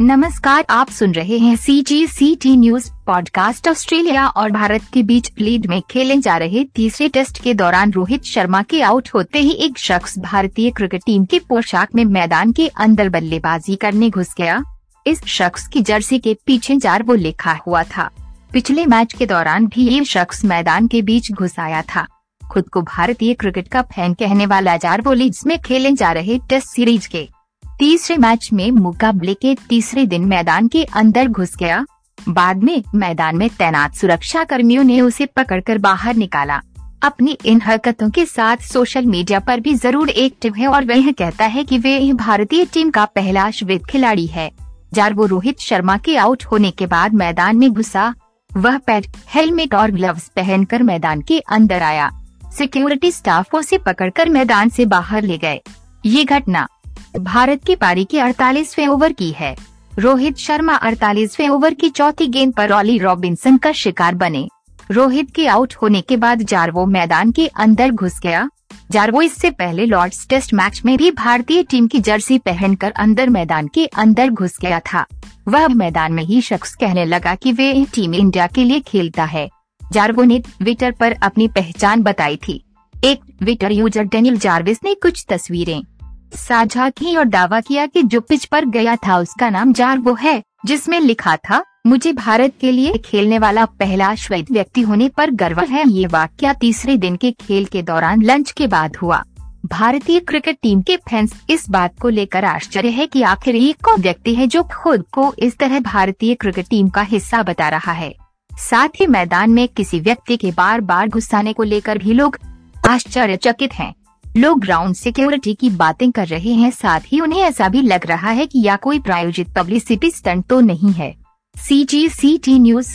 नमस्कार, आप सुन रहे हैं C G C T news podcast Australia और भारत के बीच लीड में खेले जा रहे तीसरे टेस्ट के दौरान रोहित शर्मा के आउट होते ही एक शख्स भारतीय क्रिकेट टीम के पोशाक में मैदान के अंदर बल्लेबाजी करने घुस गया। इस शख्स की जर्सी के पीछे जार वो लिखा हुआ था। पिछले मैच के दौरान भी ये शख्स मैदान के बीच घुस आया था। खुद को भारतीय क्रिकेट का फ़ैन कहने वाला जारवो लीड्स में खेले जा रहे टेस्ट सीरीज़ के तीसरे मैच में मुकाबले के तीसरे दिन मैदान के अंदर घुस गया। बाद में मैदान में तैनात सुरक्षा कर्मियों ने उसे पकड़कर बाहर निकाला। अपनी इन हरकतों के साथ सोशल मीडिया पर भी ज़रूर एक एक्टिव है और वह कहता है कि वे भारतीय टीम का पहला श्वेत खिलाड़ी है। जारवो रोहित शर्मा के आउट होने के बाद मैदान में घुसा। वह पैड, हेलमेट और ग्लव्स पहनकर मैदान के अंदर आया। सिक्योरिटी स्टाफ उसे पकड़कर मैदान से बाहर ले गए। ये घटना भारत की पारी के 48वें ओवर की है। रोहित शर्मा 48वें ओवर की चौथी गेंद पर ऑली रॉबिन्सन का शिकार बने। रोहित के आउट होने के बाद जारवो मैदान के अंदर घुस गया। जारवो इससे पहले लॉर्ड्स टेस्ट मैच में भी भारतीय टीम की जर्सी पहनकर अंदर मैदान के अंदर घुस गया था। वह मैदान में ही शख्स कहने लगा कि वे टीम इंडिया के लिए खेलता है। जारवो ने ट्विटर पर अपनी पहचान बताई थी। एक ट्विटर यूज़र डेनियल जार्विस ने कुछ तस्वीरें साझा की और दावा किया कि जो पिच पर गया था उसका नाम जार वो है, जिसमें लिखा था, मुझे भारत के लिए खेलने वाला पहला श्वेत व्यक्ति होने पर गर्व है। ये वाक्य तीसरे दिन के खेल के दौरान लंच के बाद हुआ। भारतीय क्रिकेट टीम के फैंस इस बात को लेकर आश्चर्य है कि आखिर ये कौन व्यक्ति है जो खुद को इस तरह भारतीय क्रिकेट टीम का हिस्सा बता रहा है? साथ ही मैदान में किसी व्यक्ति के बार बार घुसाने को लेकर भी लोग आश्चर्यचकित हैं। लोग ग्राउंड सिक्योरिटी की बातें कर रहे हैं, साथ ही उन्हें ऐसा भी लग रहा है कि या कोई प्रायोजित पब्लिसिटी स्टंट तो नहीं है। सी जी सी टी न्यूज़